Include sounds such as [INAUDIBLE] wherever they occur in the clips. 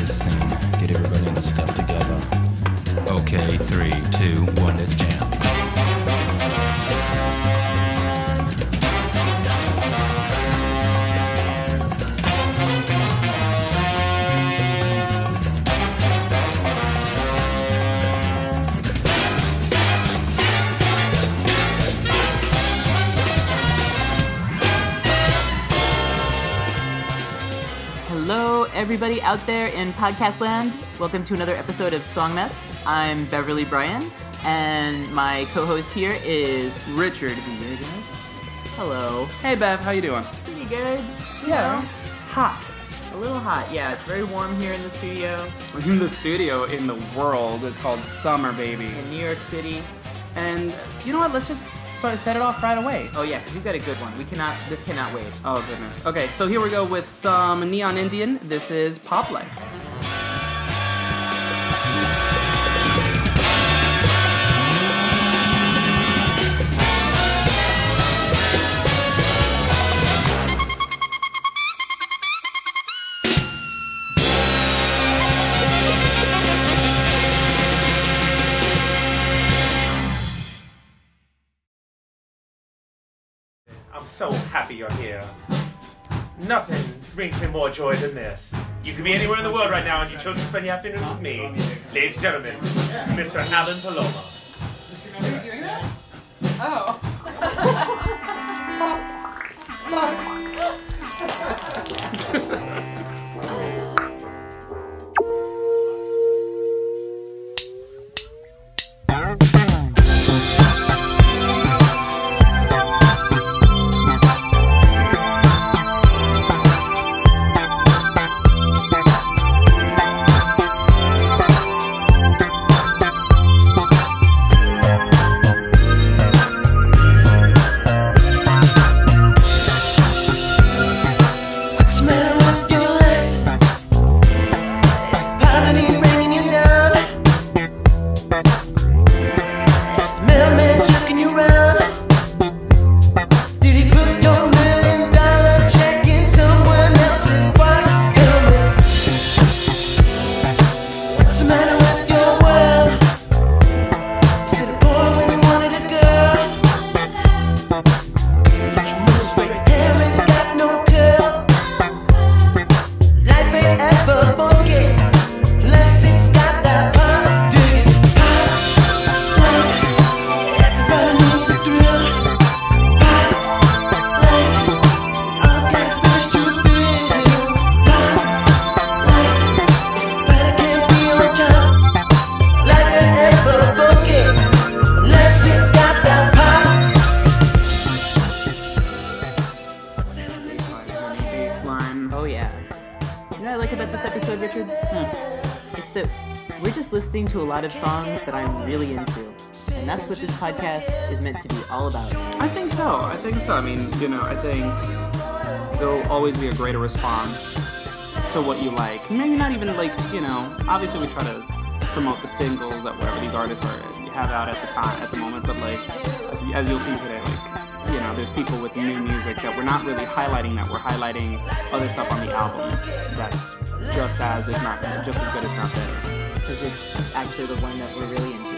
this scene. Get everybody in the stuff together. Okay, three, two, one, let's jam. Everybody out there in podcast land. Welcome to another episode of Song Mess. I'm Beverly Bryan, and my co-host here is Richard Villegas. Hello. Hey Bev, how you doing? Pretty good. Yeah. Hot. A little hot. Yeah, it's very warm here in the studio in the studio in the world. It's called Summer Baby. in New York City. And you know what? Let's just start, set it off right away. Oh yeah, 'cause we've got a good one. We cannot. This cannot wait. Oh goodness. Okay, so here we go with some Neon Indian. This is Pop Life. So happy you're here. Nothing brings me more joy than this. You could be anywhere in the world right now, and you chose to spend your afternoon with me. Ladies and gentlemen, Mr. Alan Palomo. What's [LAUGHS] to what you like. Maybe not even like, you know, obviously we try to promote the singles that whatever these artists are have out at the time at the moment, but like as, you- as you'll see today, like you know, there's people with new music that we're not really highlighting that we're highlighting other stuff on the album that's just as if not just as good if not better. because it's actually the one that we're really into.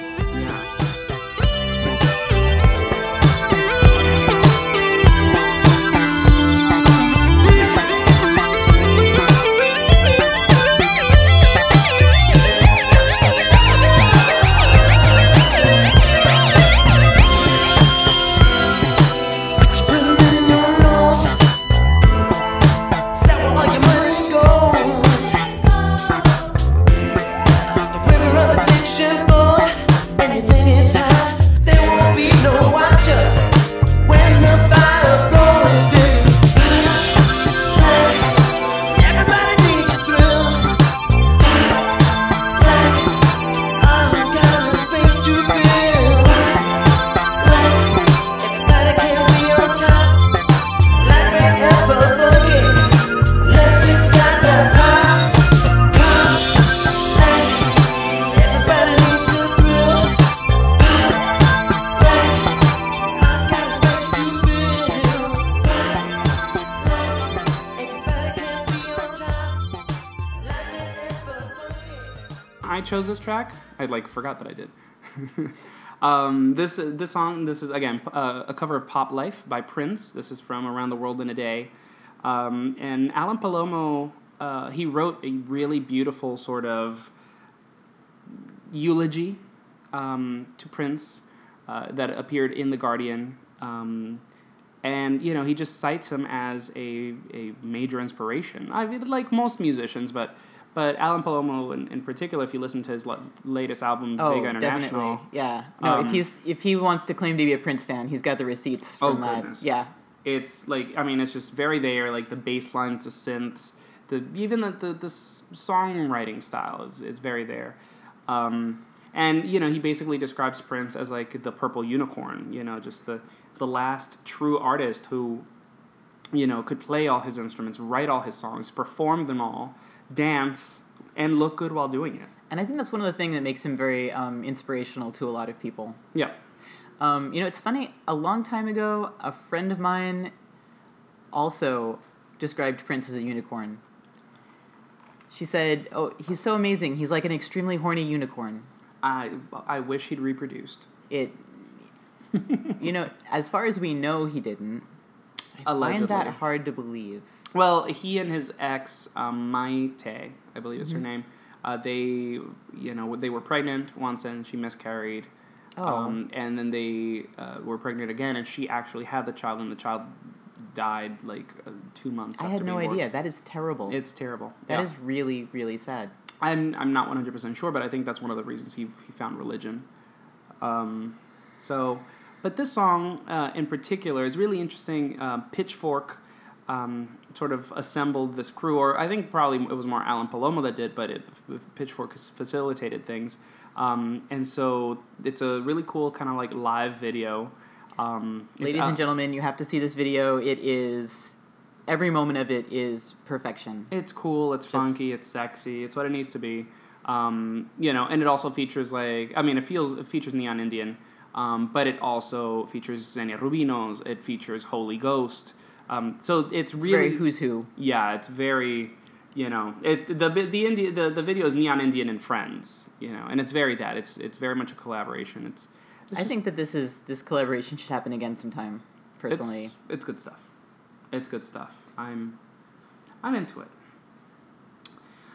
I like forgot that I did. [LAUGHS] um, this this song this is again uh, a cover of "Pop Life" by Prince. This is from "Around the World in a Day," um, and Alan Palomo uh, he wrote a really beautiful sort of eulogy um, to Prince uh, that appeared in the Guardian. Um, and you know he just cites him as a, a major inspiration. I mean, like most musicians, but but Alan Palomo in, in particular, if you listen to his la- latest album, Oh, Vega International, definitely. Yeah. No, Um, if he's if he wants to claim to be a Prince fan, he's got the receipts Oh, that. goodness. Yeah. it's like I mean it's just very there. Like the bass lines, the synths, the even the the, the songwriting style is is very there. Um, and you know he basically describes Prince as like the purple unicorn. You know, just the the last true artist who you know could play all his instruments, write all his songs, perform them all, dance, and look good while doing it. And I think that's one of the things that makes him very um, inspirational to a lot of people. Yeah. Um, you know, it's funny. A long time ago, a friend of mine also described Prince as a unicorn. She said, "Oh, he's so amazing. He's like an extremely horny unicorn." I I wish he'd reproduced. It, you know, as far as we know, he didn't. I find that hard to believe. Well, he and his ex, um, Mayte, I believe is her Mm-hmm. name. Uh, they, you know, they were pregnant once and she miscarried. Oh. Um, and then they uh, were pregnant again, and she actually had the child, and the child died like uh, two months. I after had no born. idea. That is terrible. It's terrible. That Yeah. is really, really sad. I'm I'm not one hundred percent sure, but I think that's one of the reasons he he found religion. Um, so, but this song uh, in particular is really interesting. Uh, Pitchfork um, sort of assembled this crew, or I think probably it was more Alan Palomo that did, but it, Pitchfork facilitated things. Um, and so it's a really cool kind of like live video. Um, Ladies and gentlemen, you have to see this video. It is every moment of it is perfection. It's cool. It's funky. It's sexy. It's what it needs to be. Um, you know, and it also features like I mean, it feels it features Neon Indian, um, but it also features Xenia Rubinos. It features Holy Ghost. Um, so it's It's really very who's who. yeah, it's very you know it the the India the, the video is Neon Indian and Friends. You know, and it's very that. It's it's very much a collaboration. It's, it's I just- think that this is this collaboration should happen again sometime. Personally, it's, it's good stuff. It's good stuff. I'm I'm into it.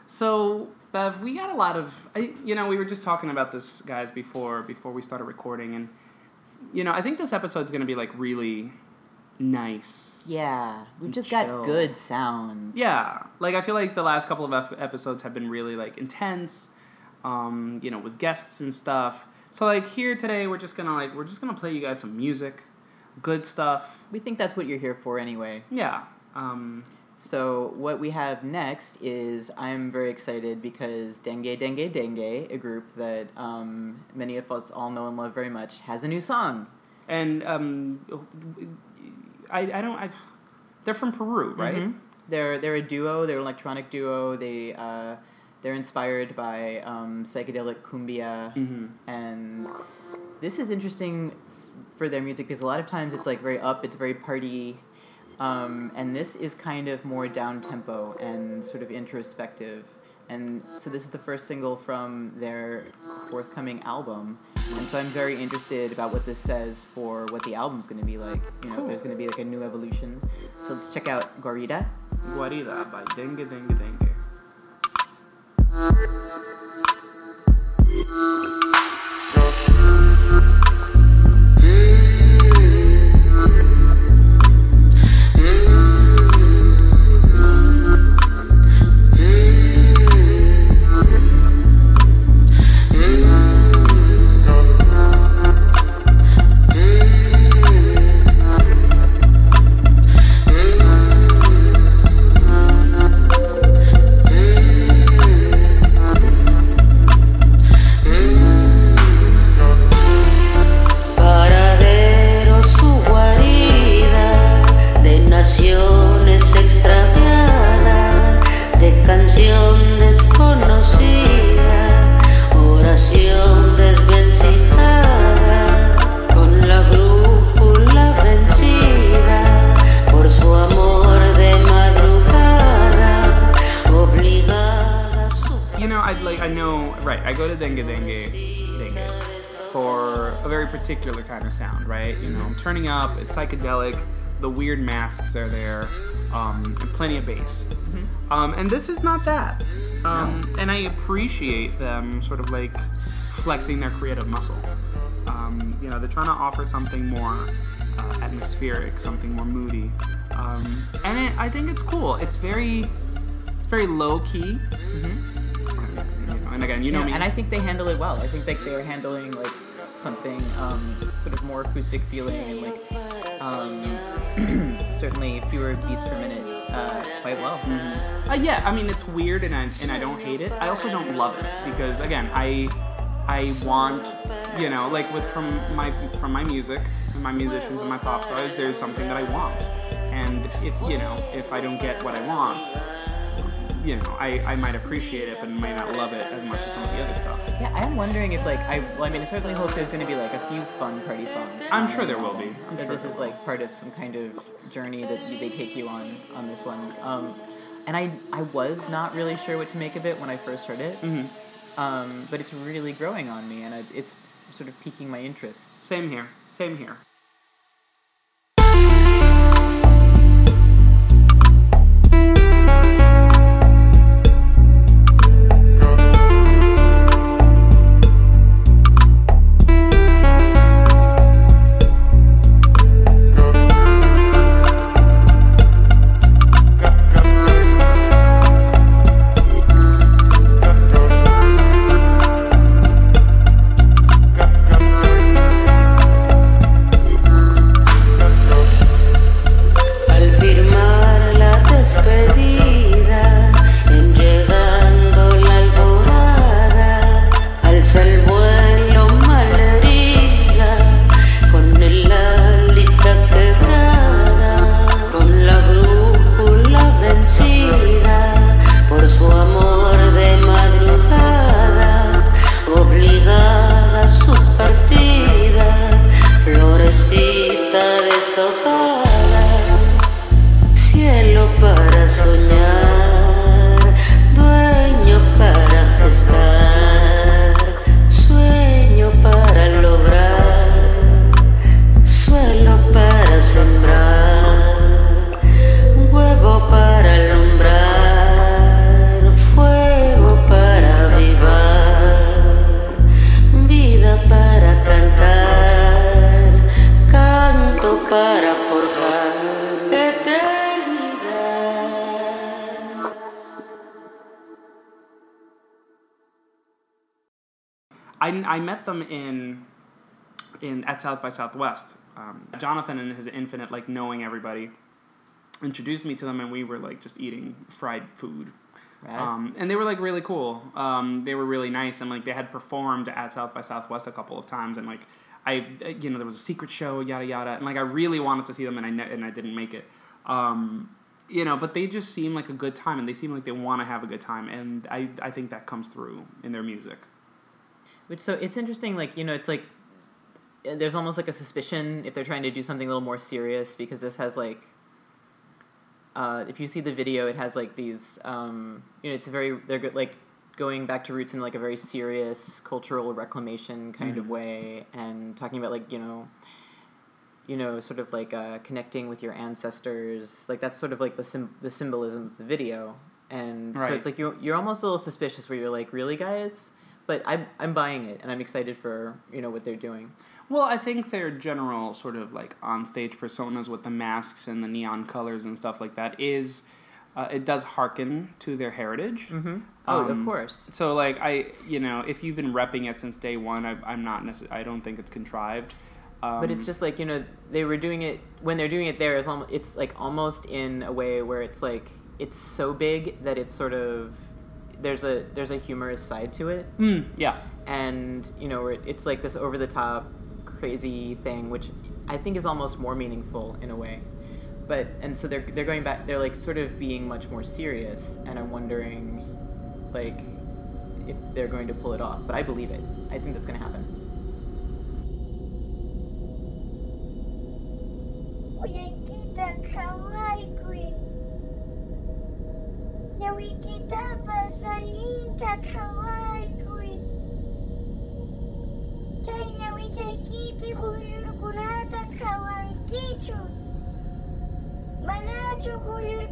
So, Bev, we got a lot of I, you know, we were just talking about this guys before before we started recording and you know, I think this episode's going to be like really nice. yeah, we've just chill. got good sounds. Yeah. Like I feel like the last couple of ep- episodes have been really like intense um, you know, with guests and stuff. So like here today we're just to like we're just to play you guys some music, good stuff. we think that's what you're here for anyway. Yeah. Um So what we have next is I'm very excited because Dengue Dengue Dengue, a group that um, many of us all know and love very much, has a new song. and um, I, I don't I, they're from Peru, right? Mhm. They're they're a duo. They're an electronic duo. They uh, they're inspired by um, psychedelic cumbia, Mhm. and this is interesting for their music because a lot of times it's like very up. It's very party. Um, and this is kind of more down tempo and sort of introspective. And so this is the first single from their forthcoming album. And so I'm very interested about what this says for what the album's going to be like. You know, if there's going to be like a new evolution. So let's check out Gorita. Guarida by Dengue Dengue Dengue. Masks are there, um, and plenty of bass. Um, and this is not that. Um, And I appreciate them sort of like flexing their creative muscle. Um, you know, they're trying to offer something more uh, atmospheric, something more moody, um, and it, I think it's cool. It's very, it's very low key. You know, and again, you know Yeah, me. and I think they handle it well. I think like they're handling like something um, sort of more acoustic feeling and like um, [CLEARS THROAT] certainly fewer beats per minute uh, quite well. Uh, yeah, I mean it's weird, and I and I don't hate it. I also don't love it because again, I I want you know like with from my from my music and my musicians and my pop stars, there's something that I want, and if you know if I don't get what I want, you know I, I might appreciate it, but might not love it as much as some of the other stuff. Yeah, I am wondering if like I well, I mean I certainly hope there's going to be like a few fun party songs. I'm sure the there will be. I'm that sure this is will. like part of some kind of journey that you, they take you on on this one. Um, and I I was not really sure what to make of it when I first heard it. Mm-hmm. Um, but it's really growing on me, and I, it's sort of piquing my interest. Same here. Same here. Para forjar eternidad. I, I met them in in at South by Southwest. Um, Jonathan and his infinite like knowing everybody introduced me to them, and we were like just eating fried food. Right? Um, and they were like really cool. Um, they were really nice, and like they had performed at South by Southwest a couple of times, and like I, you know, there was a secret show, yada yada, and like I really wanted to see them, and I ne- and I didn't make it. Um, you know, but they just seem like a good time, and they seem like they want to have a good time, and I, I think that comes through in their music. Which so it's interesting, like you know, it's like uh, there's almost like a suspicion if they're trying to do something a little more serious because this has like. Uh, if you see the video, it has like these. Um, you know, it's a very they're good, like going back to roots in like a very serious cultural reclamation kind of way, and talking about like you know. You know, sort of like uh, connecting with your ancestors, like that's sort of like the sim- the symbolism of the video, and so it's like you're you're almost a little suspicious where you're like, really, guys, but I'm I'm buying it, and I'm excited for you know what they're doing. Well, I think their general sort of like on stage personas with the masks and the neon colors and stuff like that is, uh, it does hearken to their heritage. Mm-hmm. Oh, of course. So like I, you know, if you've been repping it since day one, I, I'm not necess- I don't think it's contrived. Um, But it's just like you know they were doing it when they're doing it there is almost it's like almost in a way where it's like it's so big that it's sort of there's a there's a humorous side to it mm, yeah, and you know it's like this over the top crazy thing which I think is almost more meaningful in a way. But and so they're they're going back they're like sort of being much more serious and I'm wondering like if they're going to pull it off. But I believe it. I think that's going to happen.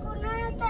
Kunata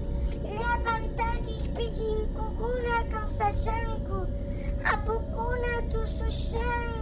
Na pantera pedindo cocô na calça chanco, a bucuna do sushanco.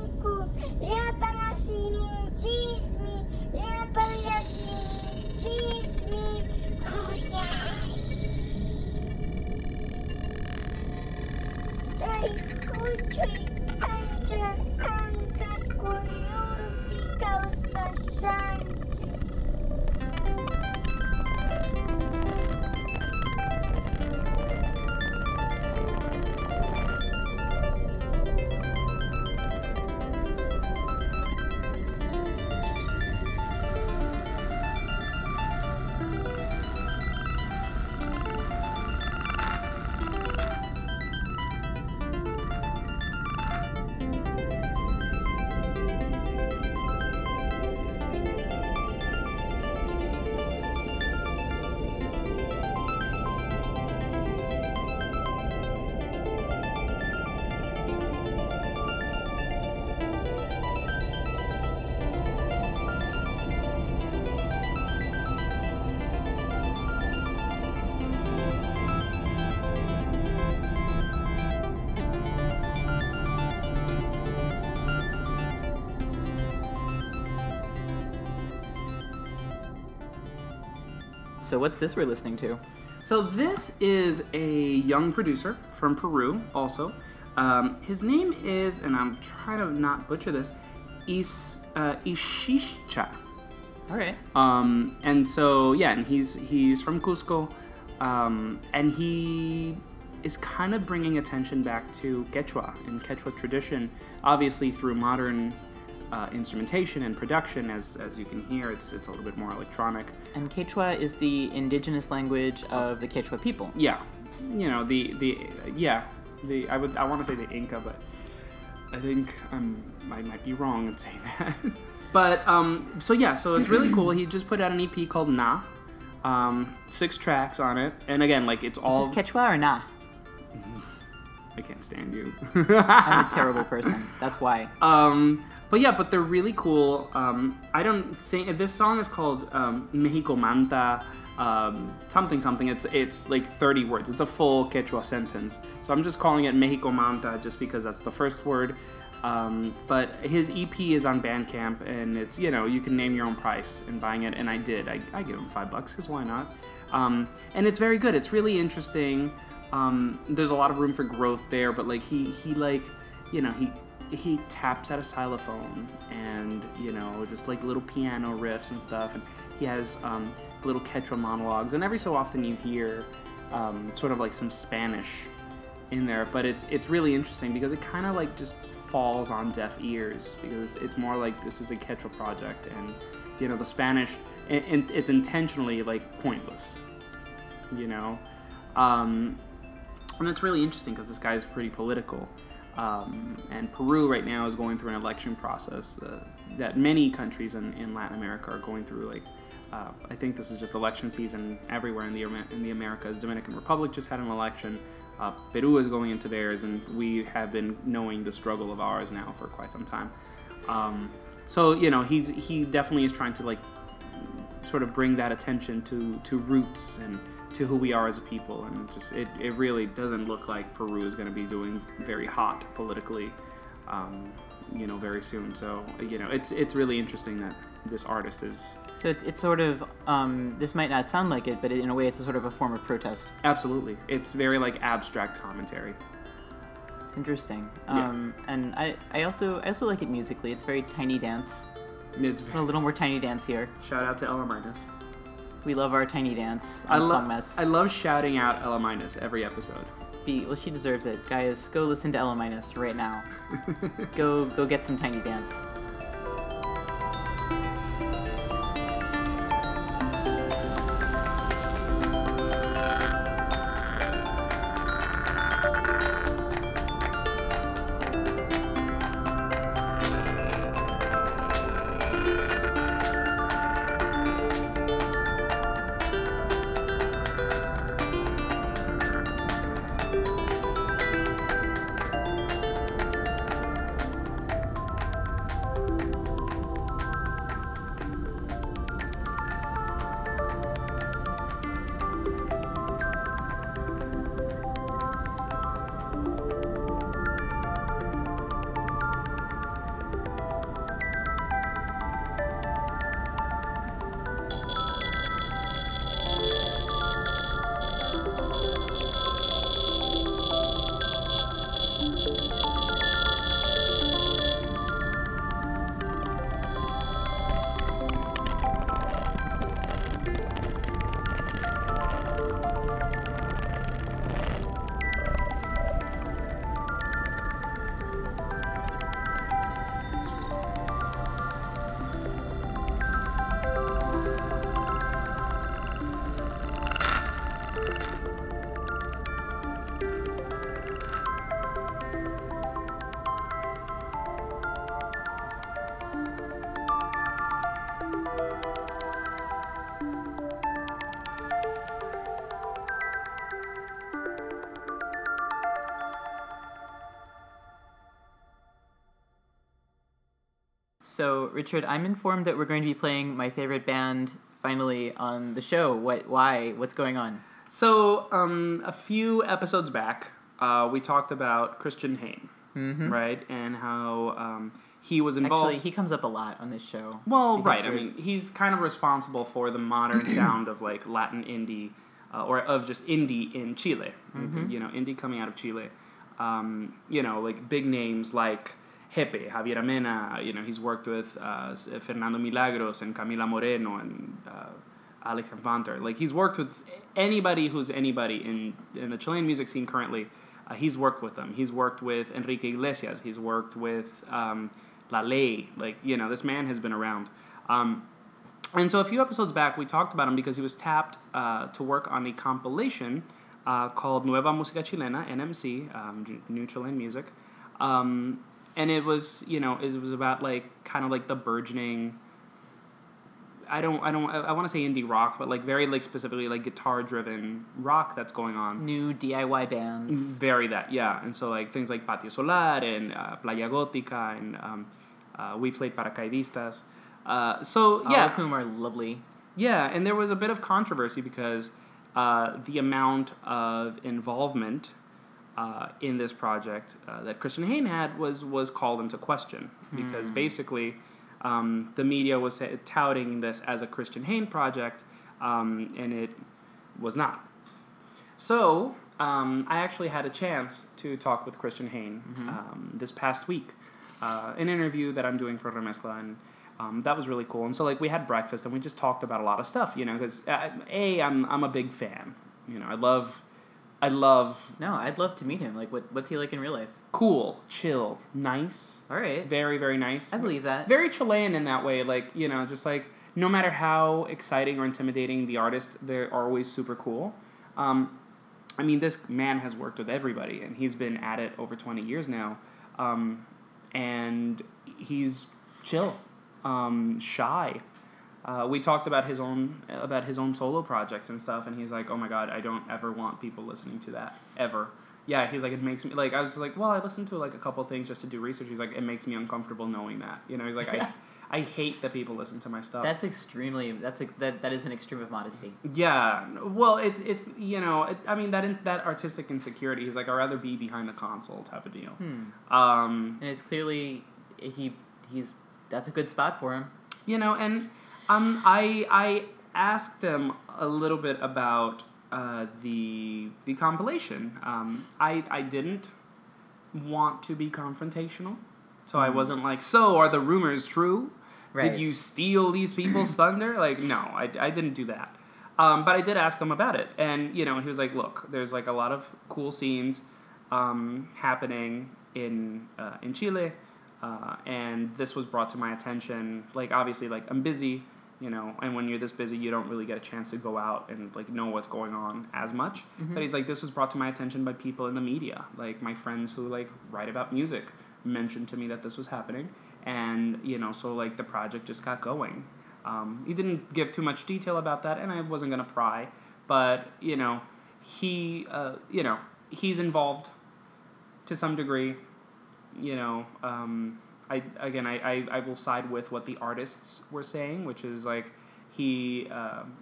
So what's this we're listening to? So this is a young producer from Peru, also. Um, his name is, and I'm trying to not butcher this, Is uh, Ishischa. All right. Um, and so yeah, and he's he's from Cusco, um, and he is kind of bringing attention back to Quechua and Quechua tradition, obviously through modern uh, instrumentation and production. As as you can hear, it's it's a little bit more electronic. And Quechua is the indigenous language of the Quechua people. Yeah, you know the the yeah the I would I want to say the Inca, but I think um, I might be wrong in saying that. [LAUGHS] but um, so yeah, so it's really cool. He just put out an EP called Na, um, six tracks on it, and again like it's all Is this Quechua or Na. [LAUGHS] I can't stand you. I'm a [LAUGHS] terrible person. That's why. Um, but yeah, but they're really cool. Um, I don't think this song is called um, Mexico Manta. Um, something something. It's it's like 30 words. It's a full Quechua sentence. So I'm just calling it Mexico Manta just because that's the first word. Um, but his EP is on Bandcamp, and it's you know you can name your own price in buying it, and I did. I, I give him five bucks because why not? Um, and it's very good. It's really interesting. Um, there's a lot of room for growth there, but like he he like you know he he taps at a xylophone and you know just like little piano riffs and stuff, and he has um, little Quechua monologues, and every so often you hear um, sort of like some Spanish in there, but it's it's really interesting because it kind of like just falls on deaf ears because it's, it's more like this is a Quechua project, and you know the Spanish, and, it's intentionally like pointless, you know, um, and it's really interesting because this guy's pretty political. Um, and Peru right now is going through an election process uh, that many countries in, in Latin America are going through. Like, uh, I think this is just election season everywhere in the in the Americas. Dominican Republic just had an election. Uh, Peru is going into theirs, and we have been knowing the struggle of ours now for quite some time. Um, so you know, he's he definitely is trying to like sort of bring that attention to to roots and to who we are as a people and just it, it really doesn't look like peru is going to be doing very hot politically um, you know very soon so you know it's it's really interesting that this artist is So it's, it's sort of um, this might not sound like it, but in a way, it's a sort of a form of protest. absolutely it's very like abstract commentary It's interesting. Yeah. Um, and I, I also I also like it musically. It's very tiny dance. it's A little more tiny dance here. shout out to ela minus We love our tiny dance I, on lo- Song Mess. I love shouting out ela minus every episode Be, well, she deserves it, guys. Go listen to Ela Minus right now. [LAUGHS] go go get some tiny dance. Richard, I'm informed that we're going to be playing my favorite band finally on the show. What? Why? What's going on? So, um, a few episodes back, uh, we talked about Cristián Heyne, right, and how um, he was involved. Actually, he comes up a lot on this show. Well, right. I we're- mean, he's kind of responsible for the modern [CLEARS THROAT] sound of like Latin indie, uh, or of just indie in Chile. You know, indie coming out of Chile. Um, you know, like big names like Gepe, Javiera Mena. You know, he's worked with uh, Fernando Milagros and Camila Moreno and uh, Alex Anwandter. Like he's worked with anybody who's anybody in in the Chilean music scene currently. Uh, he's worked with them. He's worked with Enrique Iglesias. He's worked with um, La Ley. Like you know, this man has been around. Um, and so a few episodes back, we talked about him because he was tapped uh, to work on a compilation uh, called Nueva Música Chilena (NMC), um, New Chilean Music, um, and it was you know it was about like kind of like the burgeoning. I don't I don't I want to say indie rock, but like very like specifically like guitar driven rock that's going on. new DIY bands. Very that, yeah. And so like things like Patio Solar and uh, Playa Gótica and um, uh, we played Paracaidistas. Uh, so All yeah, of whom are lovely. yeah, and there was a bit of controversy because uh, the amount of involvement uh, in this project uh, that Cristián Heyne had was was called into question because basically um, the media was touting this as a Cristián Heyne project, um, and it was not. So um, I actually had a chance to talk with Cristián Heyne um, this past week, uh, an interview that I'm doing for Remezcla, and um, that was really cool. And so like we had breakfast and we just talked about a lot of stuff, you know, because uh, a I'm I'm a big fan, you know, I love, I love No, I'd love to meet him. Like, what, what's he like in real life? cool, chill, nice, All right. very very nice. I believe that. very Chilean in that way. Like you know, just like no matter how exciting or intimidating the artist, they're always super cool. Um, I mean, this man has worked with everybody, and he's been at it over twenty years now, um, and he's chill, um, shy. Uh, we talked about his own about his own solo projects and stuff, and he's like, "Oh my god, I don't ever want people listening to that ever." Yeah, he's like, it makes me like I was like, well, I listened to like a couple things just to do research. He's like, it makes me uncomfortable knowing that. You know, he's like, I, [LAUGHS] I hate that people listen to my stuff. That's extremely. That's a, that. That is an extreme of modesty. yeah, well, it's it's you know, it, I mean that in, that artistic insecurity. He's like, I'd rather be behind the console type of deal. Um, And it's clearly he he's that's a good spot for him. you know and um i i asked him a little bit about uh, the the compilation. Um i i didn't want to be confrontational. So i wasn't like so are the rumors true? Right. did you steal these people's thunder? Like no I, I didn't do that. Um, but i did ask him about it. And you know he was like look there's like a lot of cool scenes um, happening in uh, in chile uh, and this was brought to my attention. Like obviously like i'm busy you know and when you're this busy you don't really get a chance to go out and like know what's going on as much. But he's like this was brought to my attention by people in the media like my friends who like write about music mentioned to me that this was happening. And you know so like the project just got going. Um, he didn't give too much detail about that and i wasn't going to pry but you know he uh, you know he's involved to some degree you know, um, I again, I, I, I will side with what the artists were saying, which is like he, um,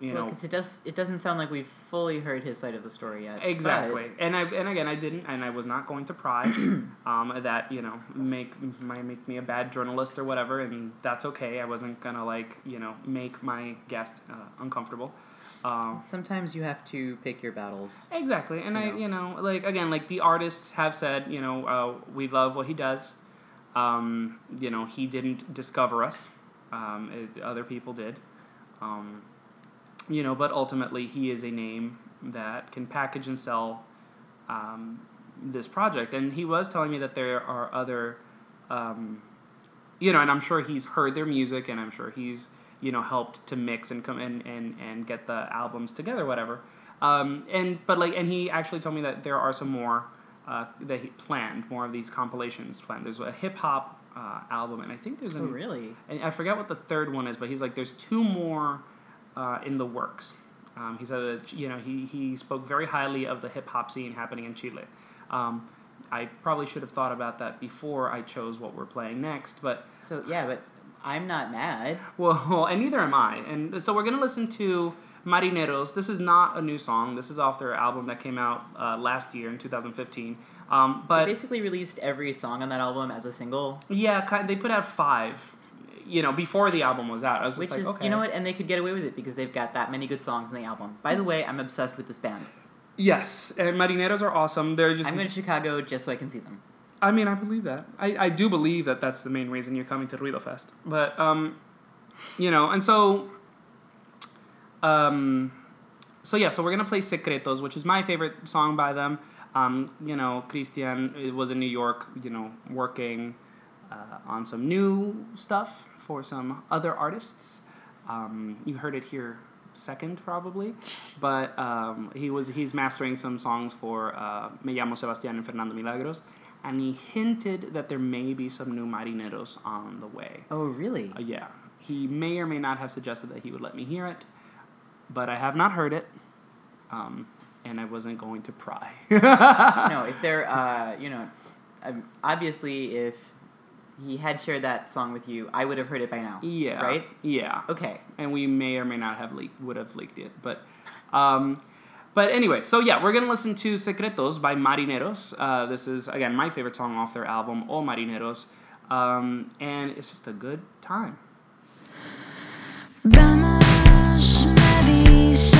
you know, because it does. It doesn't sound like we've fully heard his side of the story yet. but- exactly. And I and again, I didn't, and I was not going to pry. [CLEARS THROAT] um, that you know make might make me a bad journalist or whatever, and that's okay. I wasn't gonna like you know make my guest uh, uncomfortable. Um, Sometimes you have to pick your battles. Exactly, and You I, know? you know, like again, like the artists have said, you know, uh, we love what he does. Um, you know, he didn't discover us; um, it, other people did. Um, you know, but ultimately, he is a name that can package and sell um, this project. And he was telling me that there are other, um, you know, and I'm sure he's heard their music, and I'm sure he's you know helped to mix and come and and, and get the albums together, whatever. Um, and but like, and he actually told me that there are some more uh, that he planned, more of these compilations planned. There's a hip hop uh, album, and I think there's Oh, really? and I forget what the third one is, but he's like, there's two more uh, in the works. Um, he said that you know he, he spoke very highly of the hip hop scene happening in Chile, um, I probably should have thought about that before I chose what we're playing next. But So yeah, but I'm not mad. well, [LAUGHS] and neither am I. And so we're gonna listen to Marineros. This is not a new song. This is off their album that came out uh, last year in 2015. Um, They basically released every song on that album as a single, yeah, kind they put out five. You know, before the album was out, I was just which like, is okay. you know what, and they could get away with it because they've got that many good songs in the album. By the way, I'm obsessed with this band. Yes, and Marineros are awesome. They're just. I'm going to Chicago just so I can see them. I mean, I believe that. I, I do believe that that's the main reason you're coming to Ruido Fest. But, um, you know, and so, um, so yeah, so we're gonna play Secretos, which is my favorite song by them. Um, you know, Christian uh, was in New York, you know, working uh, on some new stuff for some other artists. Um, you heard it here second probably, [LAUGHS] but um, he was he's mastering some songs for uh, Me llamo Sebastián and Fernando Milagros, and he hinted that there may be some new marineros on the way. Oh, really? Uh, yeah, he may or may not have suggested that he would let me hear it, but I have not heard it, um, and I wasn't going to pry. [LAUGHS] no, if they're, uh, you know, um, obviously, if he had shared that song with you, I would have heard it by now. yeah, Right? Yeah. Okay. and we may or may not have leaked would have leaked it but um but anyway so yeah we're gonna listen to secretos by marineros uh, this is again my favorite song off their album All marineros um, and it's just a good time Vamos, me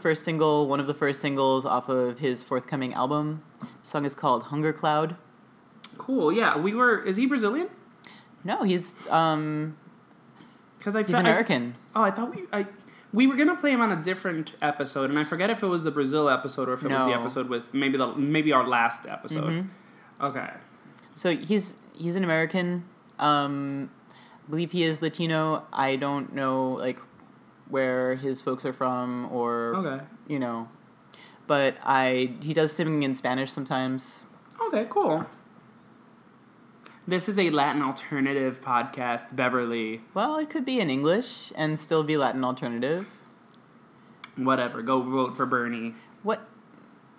first single, one of the first singles off of his forthcoming album. The song is called Hunger Cloud. Cool. Yeah, we were. Is he Brazilian? No, he's um Because I he's fe- I- American. oh, I thought we. I, we were gonna play him on a different episode, and I forget if it was the Brazil episode or if it was the episode with maybe the maybe our last episode. Mm-hmm. Okay. So he's he's an American. Um, I believe he is Latino. I don't know like where his folks are from or Okay. you know, but I he does sing in Spanish sometimes. Okay. Cool. This is a Latin alternative podcast, Beverly. Well, it could be in English and still be Latin alternative. Whatever. Go vote for Bernie What?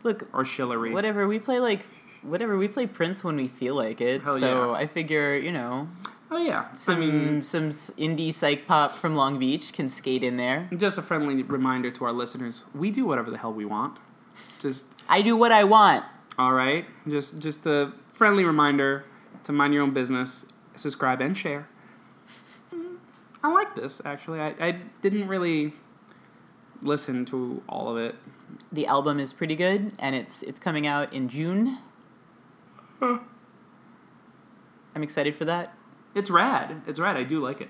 Look, or Shillery. whatever we play like whatever we play Prince when we feel like it. Hell so yeah. I figure you know Oh yeah. some I mean, some indie psych pop from Long Beach can skate in there. just a friendly reminder to our listeners: we do whatever the hell we want. Just I do what I want. all right. Just just a friendly reminder to mind your own business, subscribe and share. Mm, I like this actually. I, I didn't really listen to all of it. The album is pretty good, and it's it's coming out in June. I'm excited for that. It's rad. It's rad. I do like it.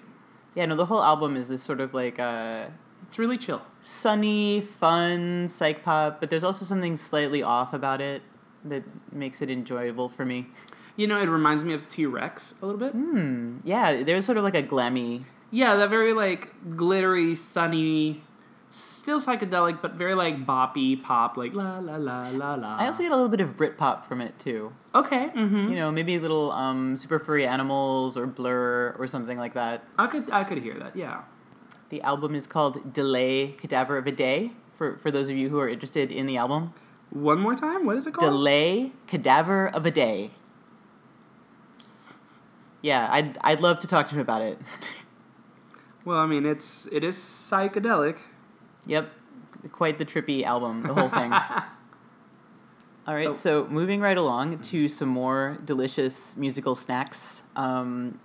Yeah, no, the whole album is this sort of like uh, It's really chill. sunny, fun psych pop, but there's also something slightly off about it that makes it enjoyable for me. You know, it reminds me of T Rex a little bit. Hmm. Yeah, there's sort of like a glammy. Yeah, that very like glittery, sunny, still psychedelic, but very like boppy pop, like la la la la la. I also get a little bit of Britpop from it too. okay. Mm-hmm. You know, maybe a little um, super furry animals or Blur or something like that. I could I could hear that. Yeah. The album is called Delay Cadaver of a Day. For for those of you who are interested in the album, One more time. What is it called? Delay Cadaver of a Day. Yeah, I'd I'd love to talk to him about it. [LAUGHS] Well, I mean, it's it is psychedelic. Yep, quite the trippy album, the whole thing. [LAUGHS] All right, Oh. so moving right along to some more delicious musical snacks. Um,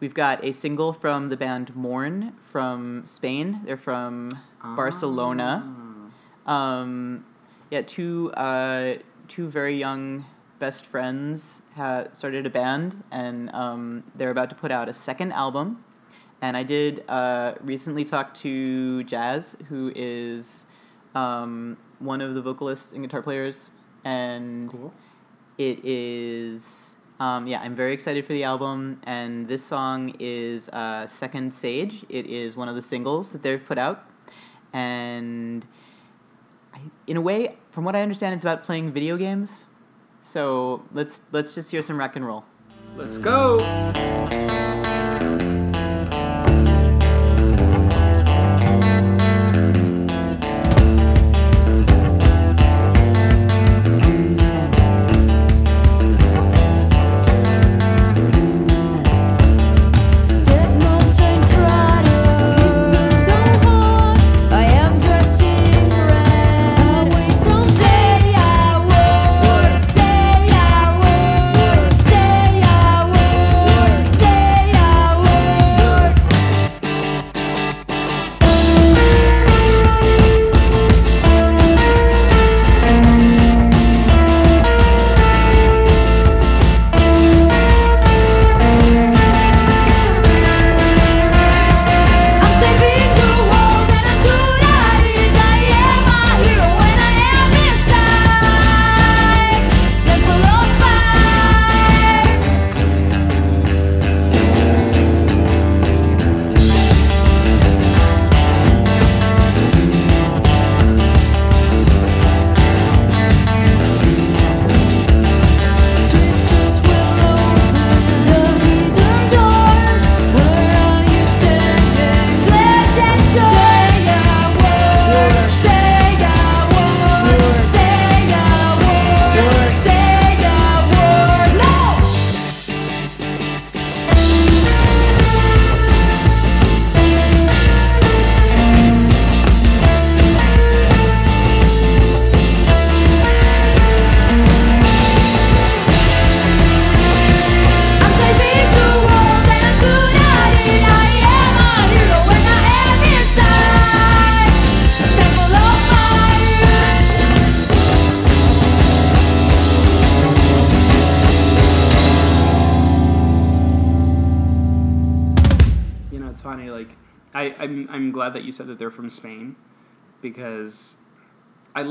we've got a single from the band Mourn from Spain. They're from Barcelona. Um, yeah, two uh, two very young best friends ha- started a band, and um, they're about to put out a second album. And I did uh, recently talk to Jazz, who is um, one of the vocalists and guitar players, and Cool. it is um, yeah i'm very excited for the album. And this song is uh, second sage. It is one of the singles that they've put out. And I, in a way from what i understand it's about playing video games. So let's let's just hear some rock and roll. Let's go.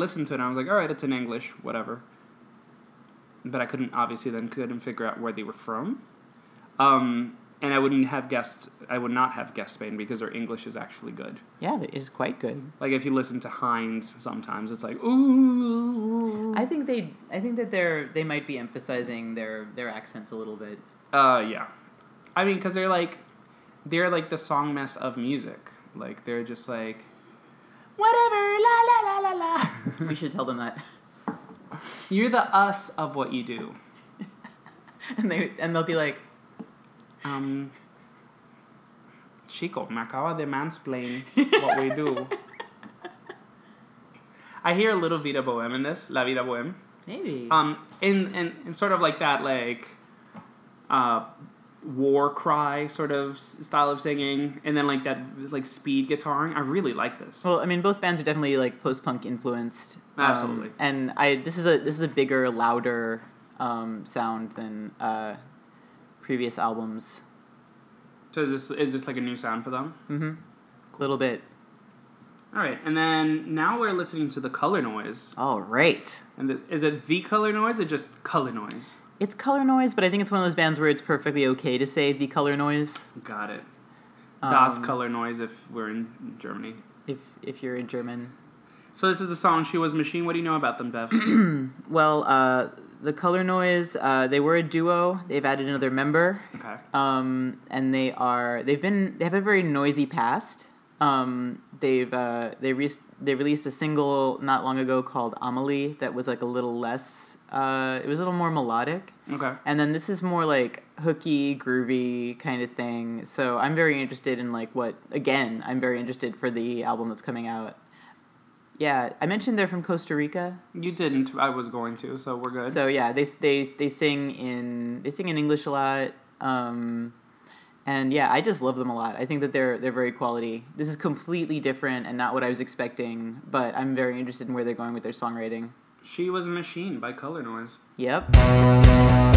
Listened to it and I was like, all right, it's in English, whatever. But I couldn't obviously then couldn't figure out where they were from. Um, and I wouldn't have guessed. I would not have guessed Spain because their English is actually good. Yeah, it is quite good. Like if you listen to Heinz, sometimes it's like ooh. I think they I think that they're they might be emphasizing their their accents a little bit. Uh, yeah. I mean, because they're like, they're like the song mess of music. Like they're just like, whatever, la la la la la. [LAUGHS] we should tell them that. You're the us of what you do. [LAUGHS] And they and they'll be like, Um, Chico, me acaba de mansplain what we do. [LAUGHS] I hear a little Vida Boheme in this, La Vida Boheme. maybe. Um, in, in, in sort of like that, like, uh, war cry sort of style of singing, and then like that, like speed guitaring. I really like this. Well, I mean, both bands are definitely like post punk influenced. um, Absolutely. and I this is a this is a bigger, louder um, sound than uh, previous albums. So is this is this like a new sound for them? Mm-hmm. A little bit. All right, and then now we're listening to the color noise. All right. And the, is it the color noise or just color noise? It's color noise, but I think it's one of those bands where it's perfectly okay to say the color noise. Got it. das Um, color noise if we're in Germany. If if you're in German. So this is the song "She Was Machine." What do you know about them, Bev? [CLEARS THROAT] Well, uh, the color noise. Uh, they were a duo. They've added another member. okay. um, and they are they've been they have a very noisy past. Um, they've uh, they re- they released a single not long ago called Amelie that was like a little less uh, it was a little more melodic, Okay. and then this is more like hooky, groovy kind of thing. So I'm very interested in like what again I'm very interested for the album that's coming out. Yeah, I mentioned they're from Costa Rica. You didn't. I was going to, so we're good. So yeah, they they they sing in they sing in English a lot. Um, and yeah, I just love them a lot. I think that they're they're very quality. This is completely different and not what I was expecting, but I'm very interested in where they're going with their songwriting. She was a machine by Color Noise. Yep.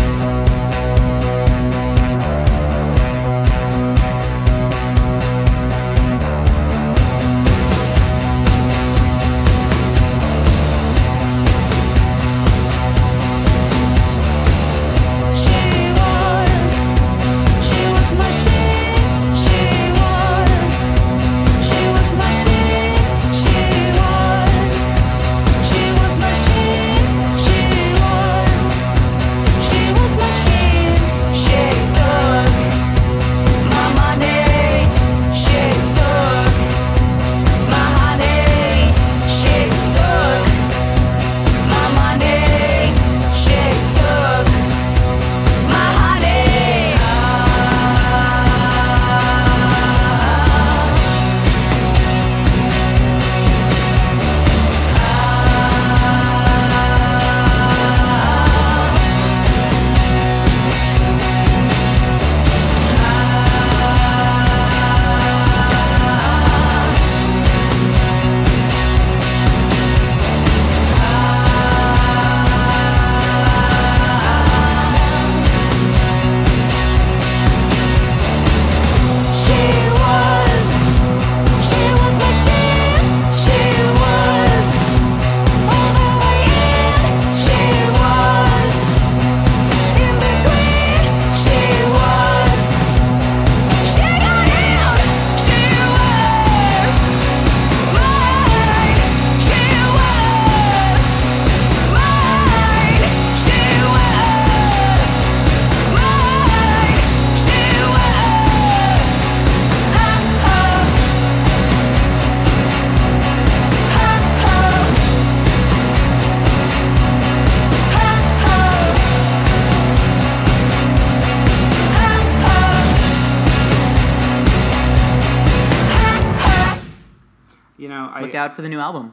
out for the new album.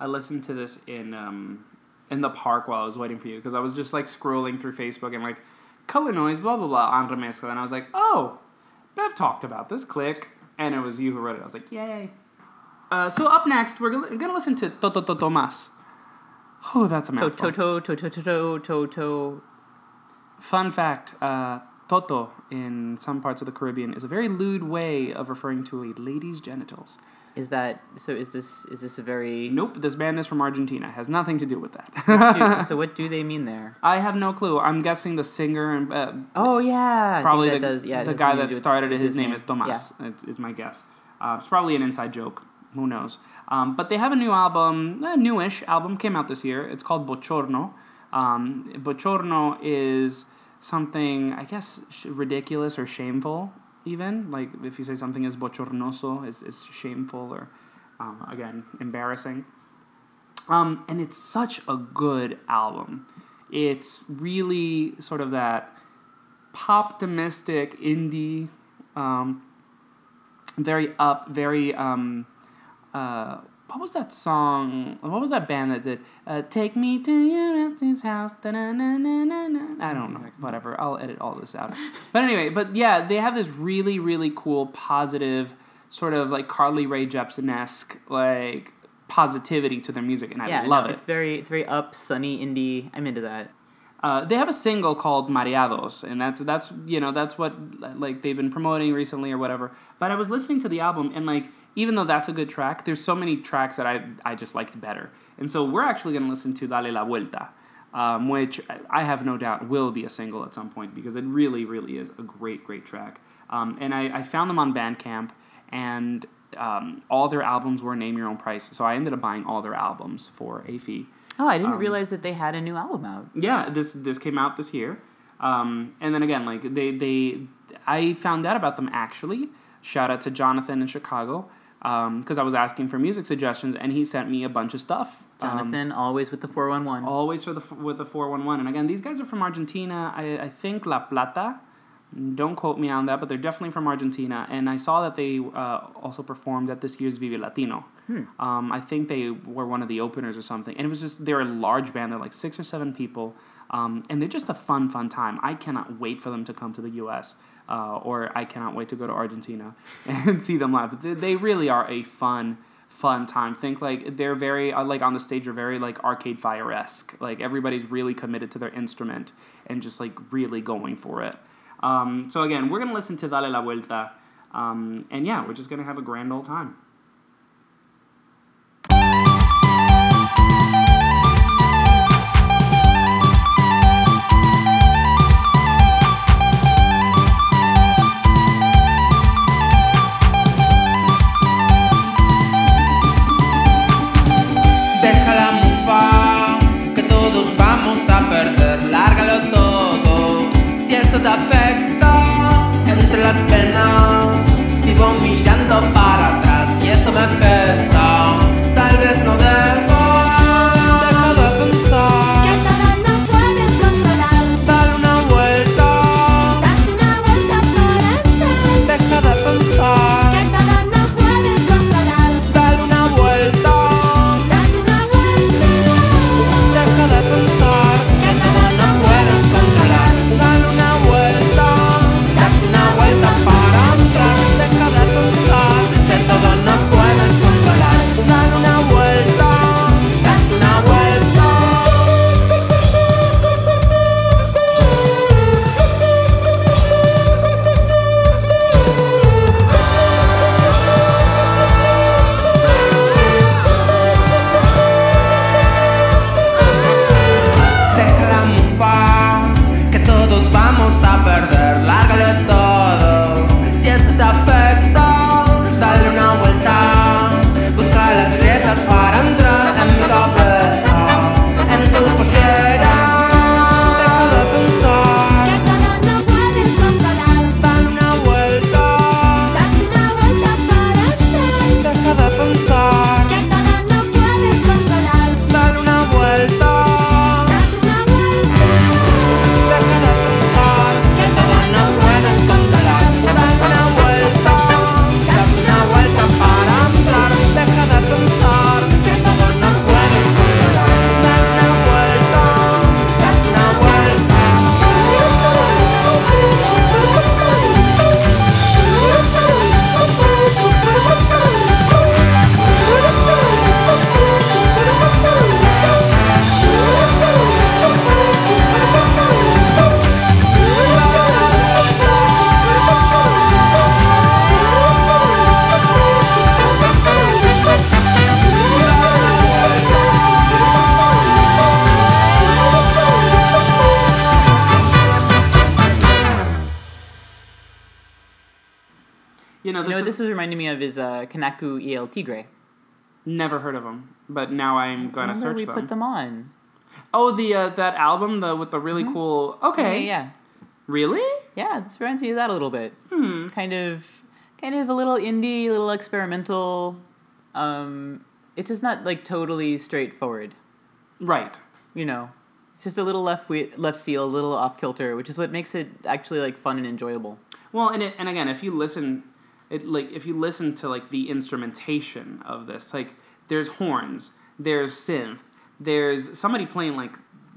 I listened to this in um, in the park while I was waiting for you because I was just like scrolling through Facebook and like color noise, blah blah blah, Andre Mezcla, and I was like, oh, Bev talked about this. Click, and it was you who wrote it. I was like, yay. Uh, so up next, we're gonna, listen to Toto Toto Mas. Oh, that's a mouthful. Toto Toto Toto Toto. Fun fact: uh, Toto in some parts of the Caribbean is a very lewd way of referring to a lady's genitals. Is that so? Is this is this a very Nope, this band is from Argentina. Has nothing to do with that. [LAUGHS] so what do they mean there? I have no clue. I'm guessing the singer and uh, Oh yeah, probably the, does. Yeah, the guy that started it. His name is Tomas. Yeah. It's, is my guess. Uh, it's probably an inside joke. Who knows? Um, but they have a new album, a newish album, came out this year. It's called Bochorno. Um, Bochorno is something, I guess, ridiculous or shameful, even. Like if you say something is bochornoso, is is shameful or, um, again, embarrassing. Um, and it's such a good album. It's really sort of that pop domestic indie, um, very up, very um, uh, what was that song? What was that band that did uh, "Take Me to Your Auntie's House"? I don't know. Whatever. I'll edit all this out. But anyway, but yeah, they have this really, really cool, positive, sort of like Carly Rae Jepsen esque like positivity to their music, and I Yeah, love no, it. It's very it's very up, sunny, indie. I'm into that. Uh, they have a single called Mareados, and that's that's you know that's what like they've been promoting recently or whatever. But I was listening to the album, and like even though that's a good track, there's so many tracks that I I just liked better. And so we're actually gonna listen to Dale la Vuelta, um, which I- I have no doubt will be a single at some point because it really really is a great great track. Um, and I, I found them on Bandcamp, and um, all their albums were name your own price. So I ended up buying all their albums for a fee. Oh, I didn't Um, realize that they had a new album out. Yeah, this this came out this year, um, and then again, like they they, I found out about them actually. Shout out to Jonathan in Chicago, because I was asking for music suggestions, and he sent me a bunch of stuff. Um, Jonathan, always with the 411. always for the with the four one one, and again, these guys are from Argentina. I I think La Plata. Don't quote me on that, but they're definitely from Argentina. And I saw that they uh, also performed at this year's Vive Latino. Um, I think they were one of the openers or something. And it was just, they're a large band. They're like six or seven people. Um, and they're just a fun, fun time. I cannot wait for them to come to the US. Uh, or I cannot wait to go to Argentina [LAUGHS] and see them live. They, really are a fun, fun time. Think like they're very uh, like on the stage are very like Arcade Fire esque. Like everybody's really committed to their instrument and just like really going for it. Um, so again, we're gonna listen to Dale la Vuelta, um, and yeah, we're just gonna have a grand old time. Atrás y eso uh, El Tigre. never heard of them, but now I'm gonna Remember search we them. put them on. Oh, the uh, that album, the with the really cool. Okay, Yeah, yeah. really? Yeah, this reminds me of that a little bit. Hmm. Kind of, kind of a little indie, a little experimental. Um, it's just not like totally straightforward. Right. You know, it's just a little left we- left field, a little off kilter, which is what makes it actually like fun and enjoyable. Well, and it, and again, if you listen, it like if you listen to like the instrumentation of this, like there's horns, there's synth, there's somebody playing like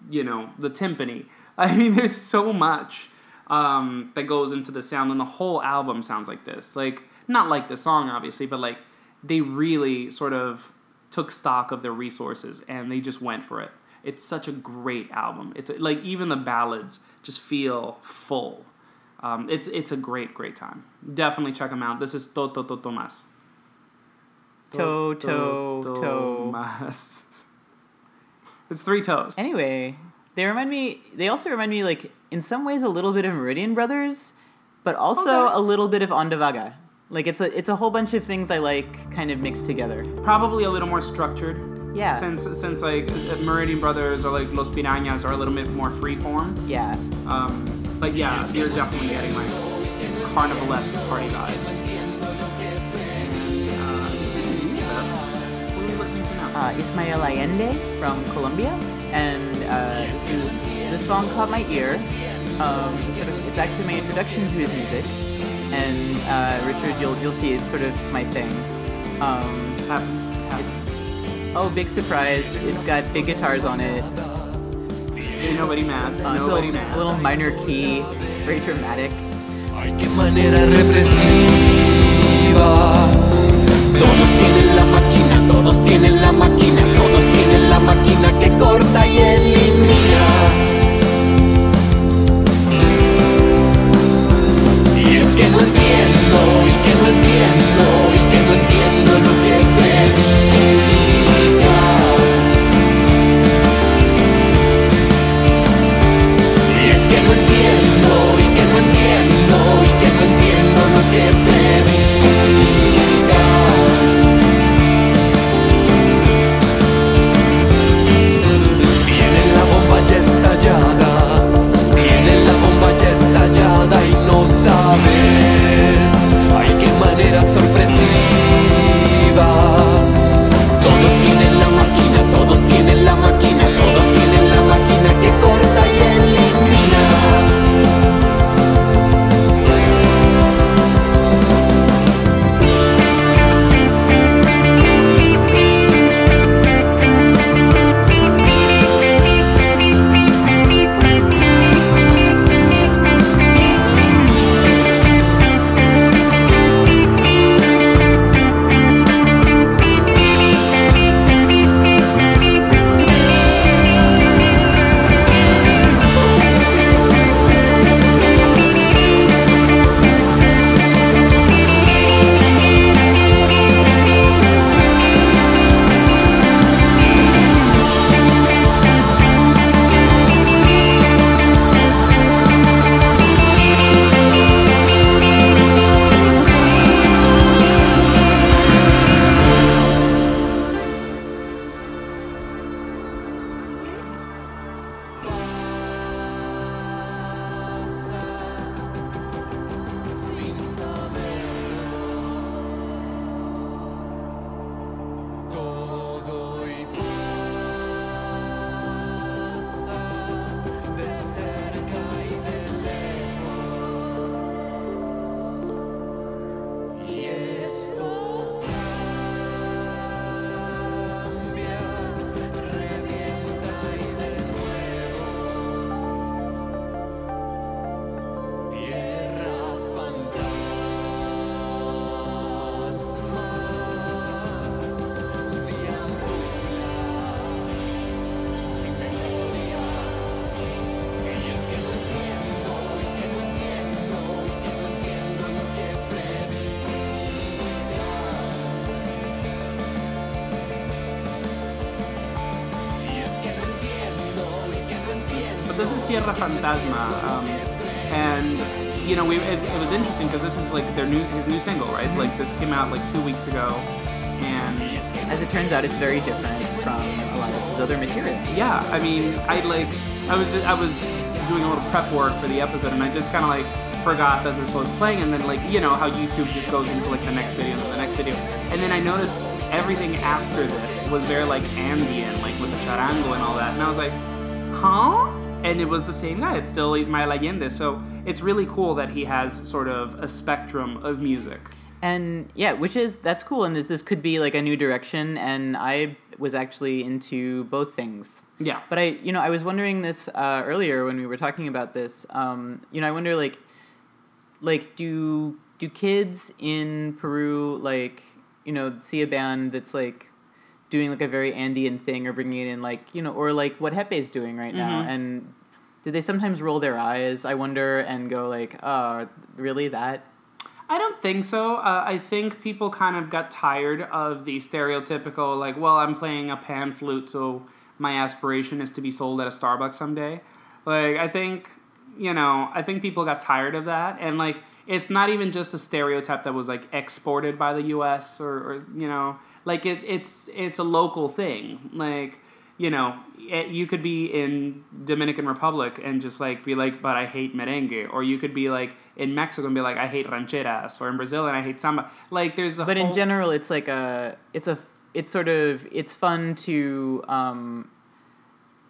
you know the timpani. [LAUGHS] I mean, there's so much um, that goes into the sound, and the whole album sounds like this. Like not like the song, obviously, but like they really sort of took stock of their resources and they just went for it. It's such a great album. It's like even the ballads just feel full. Um, it's it's a great great time. Definitely check them out. This is To To To Tomas. Toe, toe, toe. Tomas. [LAUGHS] It's three toes. Anyway, they remind me. They also remind me, like in some ways, a little bit of Meridian Brothers, but also Okay. a little bit of Onda Vaga. Like it's a it's a whole bunch of things I like, kind of mixed together. Probably a little more structured. Yeah. Since since like Meridian Brothers or like Los Pirañas are a little bit more free form. Yeah. Um, but yeah, you're definitely getting like carnivalesque party vibes. Uh, this is you, What are we listening to now? uh, Ismael Allende from Colombia, and uh, this is this song caught my ear. Um, sort of, it's actually my introduction to his music, and uh, Richard, you'll you'll see it's sort of my thing. Um, happens. happens. oh, big surprise! It's got big guitars on it. Nobody mad. Uh, it's a nobody little, mad. little minor key, very dramatic. Qué manera represiva. Todos tienen la máquina, todos tienen la máquina, todos tienen la máquina que corta y elimina. Weeks ago, and As it turns out, it's very different from a lot of his other material. yeah, I mean, I like, I was I was doing a little prep work for the episode, and I just kind of like forgot that this was playing, and then like you know how YouTube just goes into like the next video and the next video, and then I noticed everything after this was very like Andean, like with the charango and all that, and I was like, huh? And it was the same guy. It's still Ismael Allende, so it's really cool that he has sort of a spectrum of music. And yeah, which is that's cool, and this, this could be like a new direction. And I was actually into both things. Yeah. But I, you know, I was wondering this uh, earlier when we were talking about this. Um, you know, I wonder like, like do do kids in Peru like you know see a band that's like doing like a very Andean thing or bringing it in like you know or like what Gepe is doing right now and do they sometimes roll their eyes I wonder and go like oh really that I don't think so. Uh, I think people kind of got tired of the stereotypical, like, well, I'm playing a pan flute, so my aspiration is to be sold at a Starbucks someday. Like, I think, you know, I think people got tired of that. And, like, it's not even just a stereotype that was, like, exported by the US or, or you know, like, it, it's, it's a local thing. Like, you know, it, you could be in Dominican Republic and just like be like, but I hate merengue, or you could be like in Mexico and be like, I hate rancheras, or in Brazil and I hate samba. Like, there's a but whole, in general it's like a it's a it's sort of it's fun to um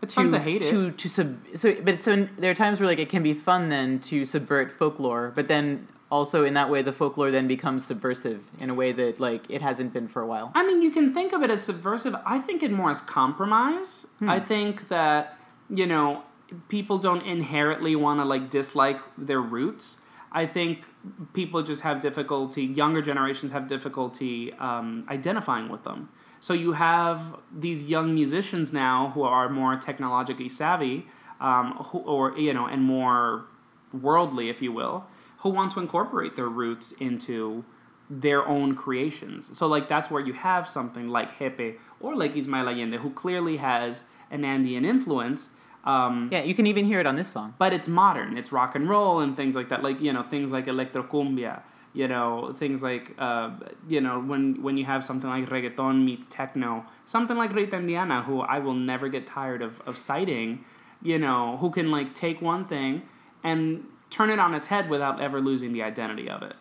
it's fun to hate it. to to sub so but so there are times where like it can be fun then to subvert folklore but then also in that way the folklore then becomes subversive in a way that like it hasn't been for a while I mean, you can think of it as subversive. I think it more as compromise. I think that, you know, people don't inherently want to like dislike their roots. I think people just have difficulty, younger generations have difficulty um, identifying with them. So you have these young musicians now who are more technologically savvy, um, who, or, you know, and more worldly, if you will, who want to incorporate their roots into their own creations. So like that's where you have something like Gepe or like Ismael Allende, who clearly has an Andean influence. Um, yeah you can even hear it on this song but it's modern. It's rock and roll and things like that. Like you know things like electrocumbia. You know things like uh, you know when when you have something like reggaeton meets techno, something like Rita Indiana, who I will never get tired of of citing. You know who can like take one thing and turn it on its head without ever losing the identity of it.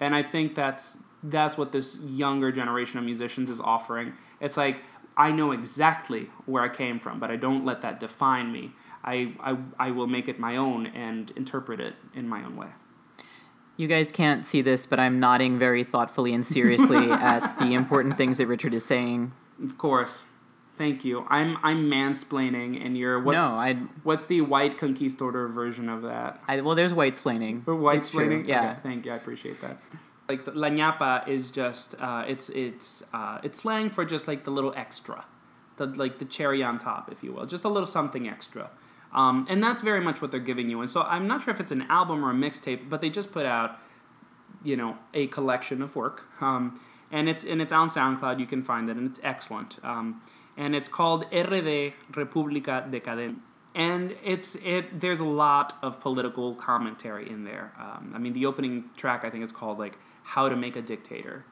And I think that's that's what this younger generation of musicians is offering. It's like I know exactly where I came from, but I don't let that define me. I, I, I will make it my own and interpret it in my own way. you guys can't see this but i'm nodding very thoughtfully and seriously [LAUGHS] at the important things that richard is saying Of course. Thank you. I'm I'm mansplaining and you're what's no i what's the white conquistador version of that? i well there's white splaining Or white It's true, splaining? yeah Okay, thank you. I appreciate that. Like the, la ñapa is just uh, it's it's uh, it's slang for just like the little extra, the like the cherry on top, if you will, just a little something extra. Um, and that's very much what they're giving you. And so I'm not sure if it's an album or a mixtape, but they just put out, you know, a collection of work. Um, and it's and it's on SoundCloud. You can find it, and it's excellent. Um, and it's called RD República Decadente. And it's it. There's a lot of political commentary in there. Um, I mean, the opening track I think is called like "How to Make a Dictator,"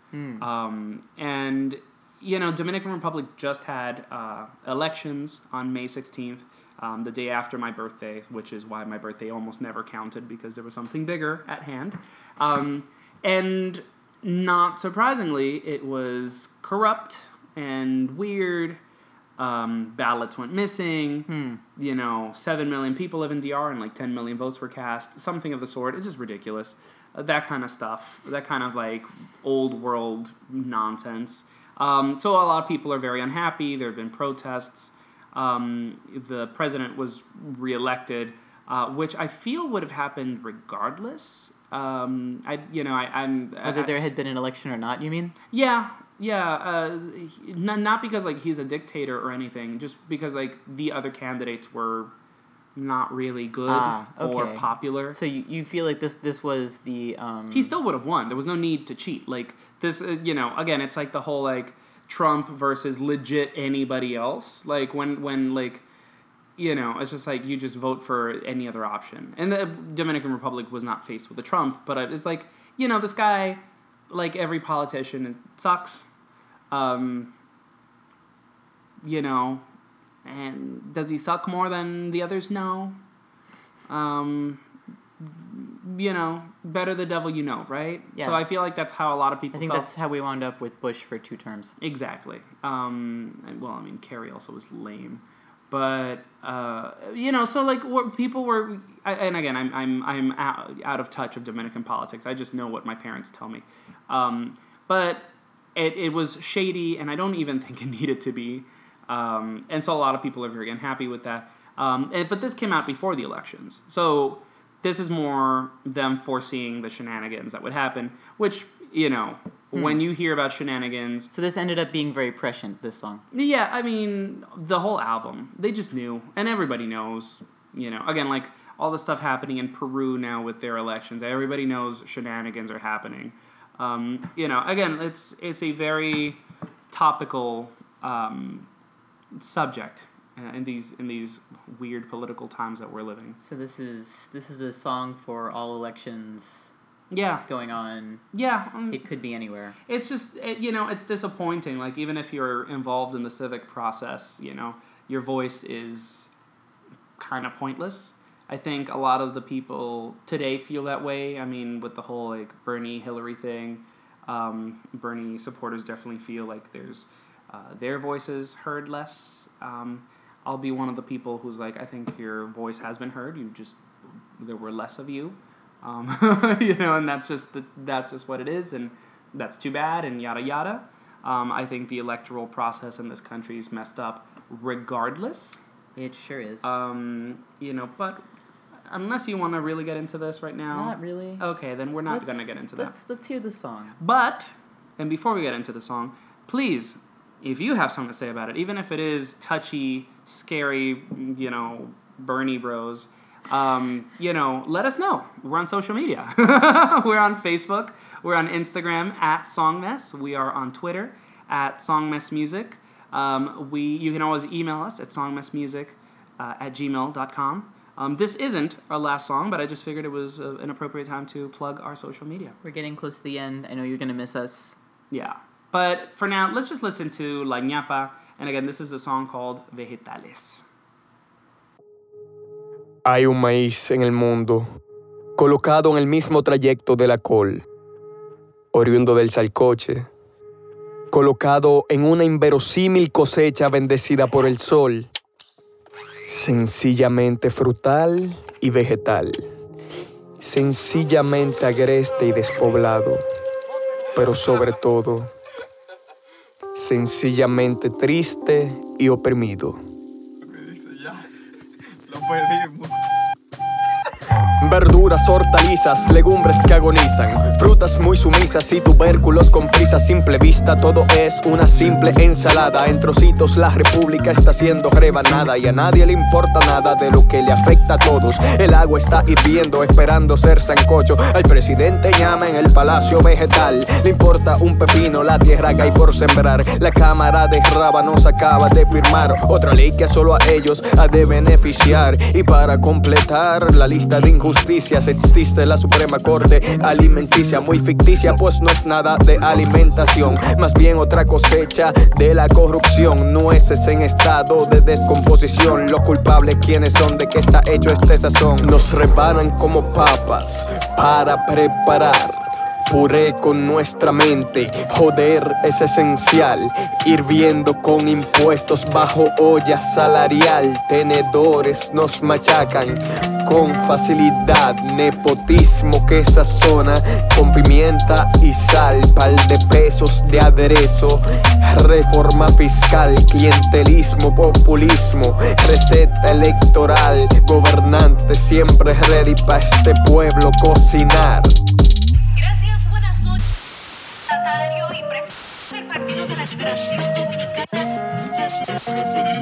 um, and you know, Dominican Republic just had uh, elections on May 16th, um, the day after my birthday, which is why my birthday almost never counted because there was something bigger at hand. Um, and not surprisingly, it was corrupt and weird. Um, ballots went missing. You know, 7 million people live in DR and like 10 million votes were cast. Something of the sort. It's just ridiculous. Uh, that kind of stuff. That kind of like old world nonsense. Um, so a lot of people are very unhappy. There have been protests. Um, the president was reelected, uh, which I feel would have happened regardless. Um, I, you know, I, I'm whether I- there had been an election or not you mean yeah, yeah. Uh, he- not, not because like he's a dictator or anything, just because like the other candidates were not really good Ah, or popular. so you, you feel like this this was the um he still would have won. There was no need to cheat. Like this, uh, you know. Again, it's like the whole like Trump versus legit anybody else. Like when when like you know, it's just like you just vote for any other option. And the Dominican Republic was not faced with a Trump, but it's like, you know, this guy, like every politician, it sucks. Um, you know, and does he suck more than the others? No. Um, you know, better the devil you know, right? Yeah. So I feel like that's how a lot of people I think felt. that's how we wound up with Bush for two terms. Exactly. Um, well, I mean, Kerry also was lame, but uh, you know, so like, what people were, and again, I'm I'm I'm out, out of touch of Dominican politics. I just know what my parents tell me, um, but it it was shady, and I don't even [LAUGHS] think it needed to be, um, and so a lot of people are very unhappy with that. Um, and, but this came out before the elections, so this is more them foreseeing the shenanigans that would happen, which you know. When you hear about shenanigans, So this ended up being very prescient. This song. yeah, I mean, the whole album, they just knew, and everybody knows, you know, again, like all the stuff happening in Peru now with their elections, everybody knows shenanigans are happening. Um, you know, again, it's it's a very topical um, subject uh, in these in these weird political times that we're living. So this is this is a song for all elections Yeah, going on. yeah. um, It could be anywhere. it's just it, you know it's disappointing like even if you're involved in the civic process you know your voice is kind of pointless i think a lot of the people today feel that way i mean with the whole like bernie hillary thing um, bernie supporters definitely feel like there's uh, their voices heard less um, i'll be one of the people who's like i think your voice has been heard you just there were less of you um, [LAUGHS] you know and that's just the, that's just what it is and that's too bad and yada yada um, i think the electoral process in this country is messed up regardless It sure is. um, you know but unless you want to really get into this right now Not really. okay then we're not going to get into that Let's let's hear the song. but, and before we get into the song, please, if you have something to say about it, even if it is touchy, scary, you know, Bernie bros, um, you know, let us know. We're on social media. [LAUGHS] we're on Facebook. We're on Instagram at Songmess. We are on Twitter at Songmessmusic. Um, we, you can always email us at songmessmusic uh, at gmail.com. Um, this isn't our last song, but I just figured it was uh, an appropriate time to plug our social media. We're getting close to the end. I know you're gonna miss us. Yeah. But for now, let's just listen to La Ñapa. And again, this is a song called Vegetales. Hay un maíz en el mundo, colocado en el mismo trayecto de la col, oriundo del salcoche, colocado en una inverosímil cosecha bendecida por el sol, sencillamente frutal y vegetal, sencillamente agreste y despoblado, pero sobre todo, sencillamente triste y oprimido. Verduras, hortalizas, legumbres que agonizan, frutas muy sumisas y tubérculos con prisa. Simple vista, todo es una simple ensalada. En trocitos la república está siendo rebanada y a nadie le importa nada de lo que le afecta a todos. El agua está hirviendo, esperando ser sancocho. Al presidente llama en el palacio vegetal. Le importa un pepino, la tierra que hay por sembrar. La cámara de Rábanos acaba de firmar otra ley que solo a ellos ha de beneficiar. Y para completar la lista de injusticias, existe la Suprema Corte Alimenticia, muy ficticia, pues no es nada de alimentación, más bien otra cosecha de la corrupción. Nueces en estado de descomposición, los culpables quienes son de que está hecho este sazón. Nos rebanan como papas para preparar. Puré con nuestra mente, joder es esencial. Hirviendo con impuestos bajo olla salarial. Tenedores nos machacan con facilidad. Nepotismo que sazona con pimienta y sal. Pal de pesos de aderezo. Reforma fiscal, clientelismo, populismo. Receta electoral. Gobernante siempre ready para este pueblo cocinar. Partido de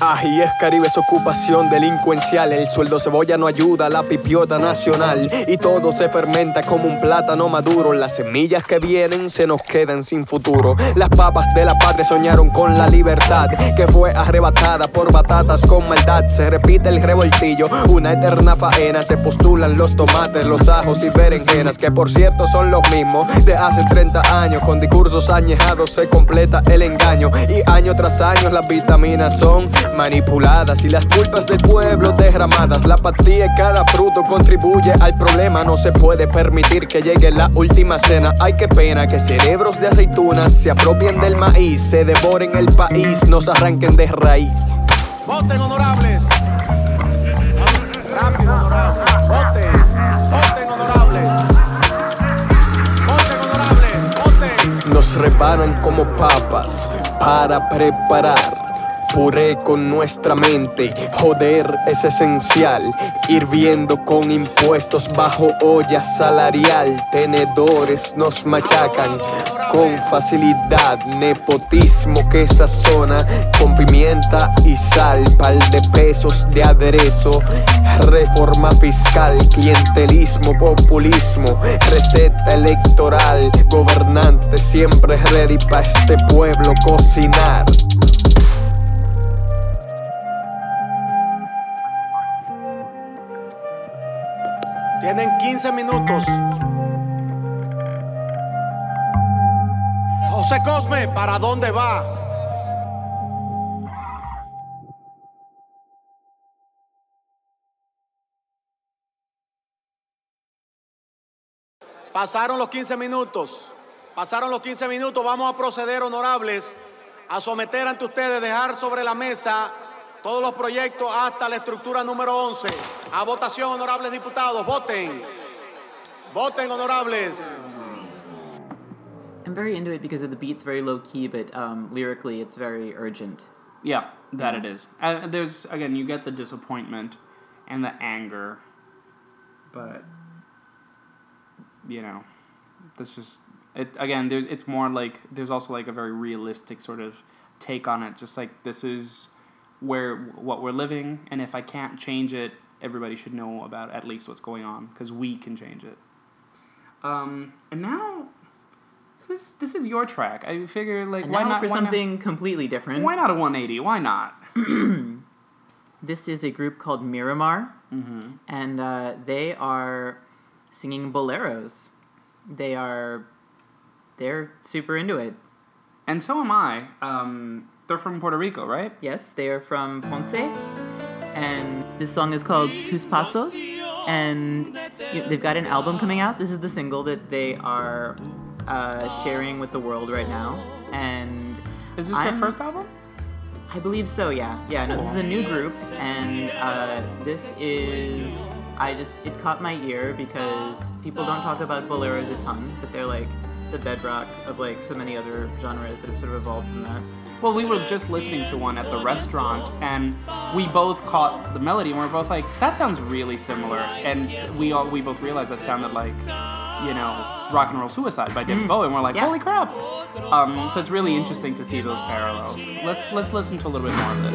Ají es Caribe, es ocupación delincuencial. El sueldo cebolla no ayuda a la pipiota nacional. Y todo se fermenta como un plátano maduro. Las semillas que vienen se nos quedan sin futuro. Las papas de la patria soñaron con la libertad, que fue arrebatada por batatas con maldad. Se repite el revoltillo, una eterna faena. Se postulan los tomates, los ajos y berenjenas, que por cierto son los mismos de hace 30 años. Con discursos añejados se completa el engaño. Y año tras año las vitaminas son manipuladas y las culpas del pueblo derramadas. La apatía y cada fruto contribuye al problema. No se puede permitir que llegue la última cena. Ay, qué pena que cerebros de aceitunas se apropien del maíz, se devoren el país, nos arranquen de raíz. Voten, honorables. Rápido, honorables. Voten. Voten, honorables. Voten, honorables. Voten. Nos reparan como papas para preparar. Puré con nuestra mente, joder es esencial. Hirviendo con impuestos bajo olla salarial. Tenedores nos machacan con facilidad. Nepotismo que sazona con pimienta y sal. Pal de pesos de aderezo. Reforma fiscal, clientelismo, populismo. Receta electoral. Gobernante siempre ready para este pueblo cocinar. Tienen 15 minutos. José Cosme, ¿para dónde va? Pasaron los 15 minutos. Pasaron los 15 minutos. Vamos a proceder, honorables, a someter ante ustedes, dejar sobre la mesa todos los proyectos hasta la estructura número 11. A votación, honorables diputados. Voten. Voten, honorables. I'm very into it because of the beat's very low key, but um, lyrically it's very urgent. Yeah, that it is. Uh, there's again, you get the disappointment and the anger, but you know, that's just it. Again, there's it's more like there's also like a very realistic sort of take on it. Just like this is where what we're living, and if I can't change it, everybody should know about at least what's going on because we can change it. Um, and now. This is, this is your track. I figure like And why not for why not- something completely different. why not a 180? Why not? [CLEARS THROAT] This is a group called Miramar, Mm-hmm. and uh, they are singing boleros. They are, they're super into it. And so am I. Um, they're from Puerto Rico, right? Yes, they are from Ponce, and this song is called Tus Pasos, and you know, they've got an album coming out. This is the single that they are uh, sharing with the world right now, and Is this their I'm- first album? I believe so. Yeah, yeah. No, this is a new group, and uh, this is. I just it caught my ear because people don't talk about boleros a ton, but they're like the bedrock of like so many other genres that have sort of evolved from that. Well, we were just listening to one at the restaurant, and we both caught the melody, and we are both like, "That sounds really similar." And we all we both realized that sounded like, you know, "Rock and Roll Suicide" by David Bowie, and we're like, Yeah. "Holy crap!" Um, so it's really interesting to see those parallels. Let's let's listen to a little bit more of this.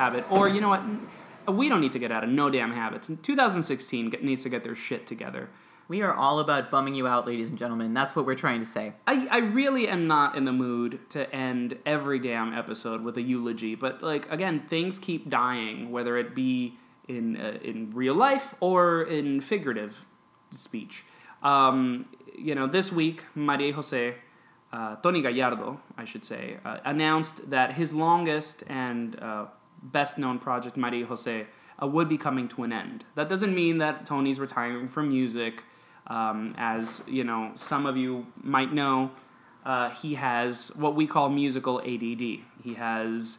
habit. Or, you know what? We don't need to get out of no damn habits. 2016 get- needs to get their shit together. We are all about bumming you out, ladies and gentlemen. That's what we're trying to say. I, I really am not in the mood to end every damn episode with a eulogy, but like again, things keep dying, whether it be in uh, in real life or in figurative speech. Um, you know, this week, Maria Jose, uh, Tony Gallardo, I should say, uh, announced that his longest and uh, best known project, Maria Jose, uh, would be coming to an end. That doesn't mean that Tony's retiring from music. Um, as you know, some of you might know, uh, he has what we call musical ADD. He has,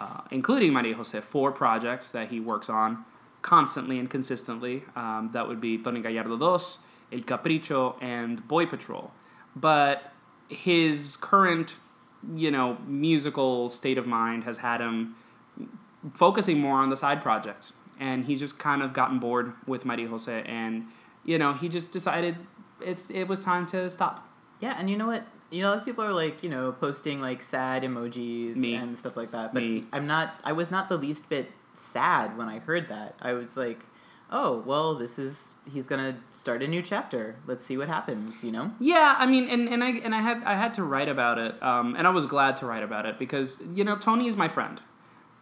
uh, including Maria Jose, four projects that he works on constantly and consistently. Um, that would be Tony Gallardo Dos, El Capricho, and Boy Patrol. But his current, you know, musical state of mind has had him focusing more on the side projects. And he's just kind of gotten bored with Maria Jose, and you know, he just decided it's it was time to stop. Yeah, and you know what? You know, a lot of people are like, you know, posting like sad emojis Me. and stuff like that. But Me. I'm not. I was not the least bit sad when I heard that. I was like, oh, well, this is he's gonna start a new chapter. Let's see what happens. You know? Yeah, I mean, and, and I and I had I had to write about it, um, and I was glad to write about it because you know Tony is my friend.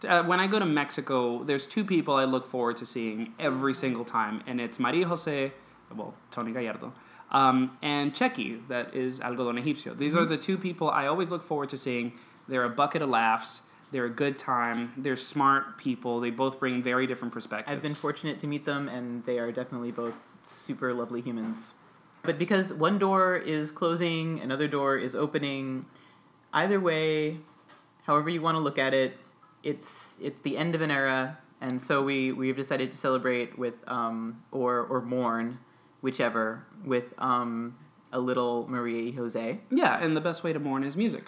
Uh, when I go to Mexico, there's two people I look forward to seeing every single time, and it's Maria Jose, well, Tony Gallardo, um, and Chequi, that is Algodón Egipcio. These are Mhm. the two people I always look forward to seeing. They're a bucket of laughs. They're a good time. They're smart people. They both bring very different perspectives. I've been fortunate to meet them, and they are definitely both super lovely humans. But because one door is closing, another door is opening, either way, however you want to look at it, it's it's the end of an era, and so we we've decided to celebrate with um, or or mourn, whichever, with um, a little Maria Jose. Yeah, and the best way to mourn is music.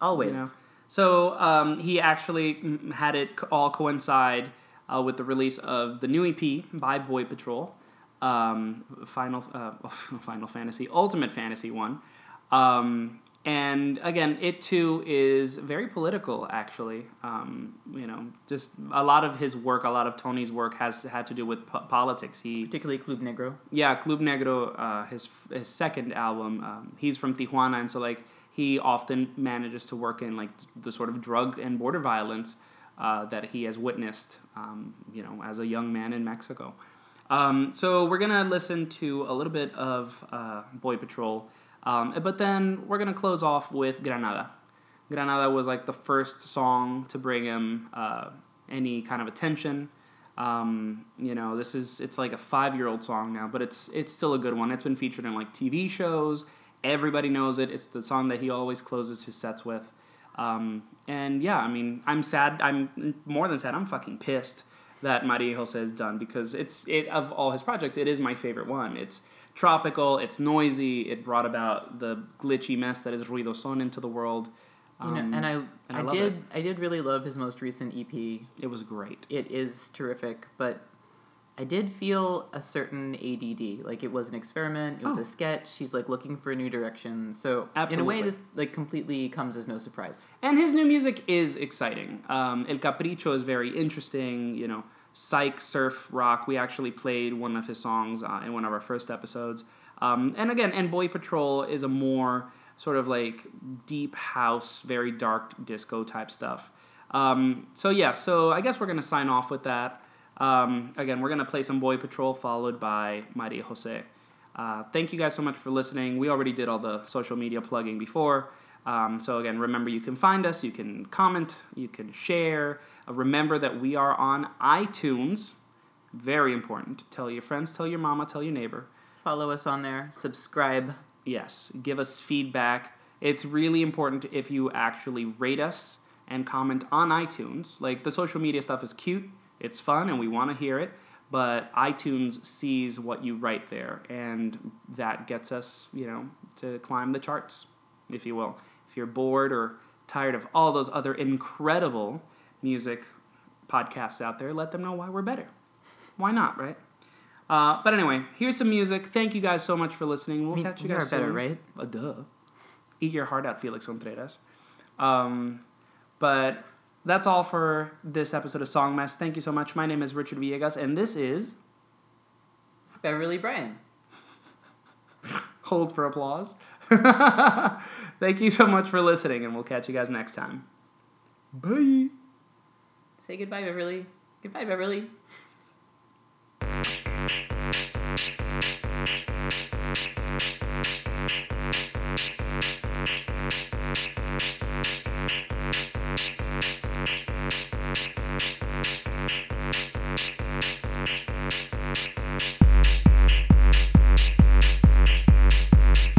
Always. You know? So um, he actually mm, had it all coincide uh, with the release of the new EP by Boy Patrol, um, Final uh, [LAUGHS] Final Fantasy, Ultimate Fantasy one, um, and again, it too is very political. Actually, um, you know, just a lot of his work, a lot of Tony's work has had to do with po- politics. He particularly Club Negro. yeah, Club Negro, uh, his his second album. Um, he's from Tijuana, and so like he often manages to work in like the sort of drug and border violence uh, that he has witnessed, um, you know, as a young man in Mexico. Um, so we're gonna listen to a little bit of uh, Boy Patrol, um, but then we're gonna close off with Granada. Granada was like the first song to bring him uh, any kind of attention. Um, you know, this is it's like a five year old song now, but it's it's still a good one. It's been featured in like TV shows. Everybody knows it. It's the song that he always closes his sets with. Um, and yeah, I mean, I'm sad. I'm more than sad. I'm fucking pissed that Maria Jose is done because it's it of all his projects, it is my favorite one. It's tropical. It's noisy. It brought about the glitchy mess that is Ruido Son into the world. You know, Um, and I, I, love did it. I did really love his most recent EP. It was great. It is terrific, but I did feel a certain ADD. Like it was an experiment. It was Oh. a sketch. She's like looking for a new direction. So in a way, this like completely comes as no surprise. And his new music is exciting. Um, El Capricho is very interesting. You know, psych surf rock. We actually played one of his songs uh, in one of our first episodes. Um, and again, and Boy Patrol is a more sort of like deep house, very dark disco type stuff. Um, so yeah, so I guess we're gonna sign off with that. Um, again, we're gonna play some Boy Patrol followed by Maria Jose. Uh, thank you guys so much for listening. We already did all the social media plugging before. Um, so again, remember you can find us, you can comment, you can share. Uh, remember that we are on iTunes. Very important. Tell your friends, tell your mama, tell your neighbor. Follow us on there. Subscribe. Yes, give us feedback. It's really important if you actually rate us and comment on iTunes. Like the social media stuff is cute, it's fun, and we want to hear it. But iTunes sees what you write there, and that gets us, you know, to climb the charts, if you will. If you're bored or tired of all those other incredible music podcasts out there, let them know why we're better. Why not, right? Uh, but anyway, here's some music. Thank you guys so much for listening. We'll We- catch you we guys are better, right? Uh, duh. Eat your heart out, Felix Contreras. Um, but that's all for this episode of Song Mess. Thank you so much. My name is Richard Villegas, and this is Beverly Bryan. [LAUGHS] Hold for Applause. [LAUGHS] [LAUGHS] Thank you so much for listening, and we'll catch you guys next time. Bye. Say goodbye, Beverly. Goodbye, Beverly. Thank you.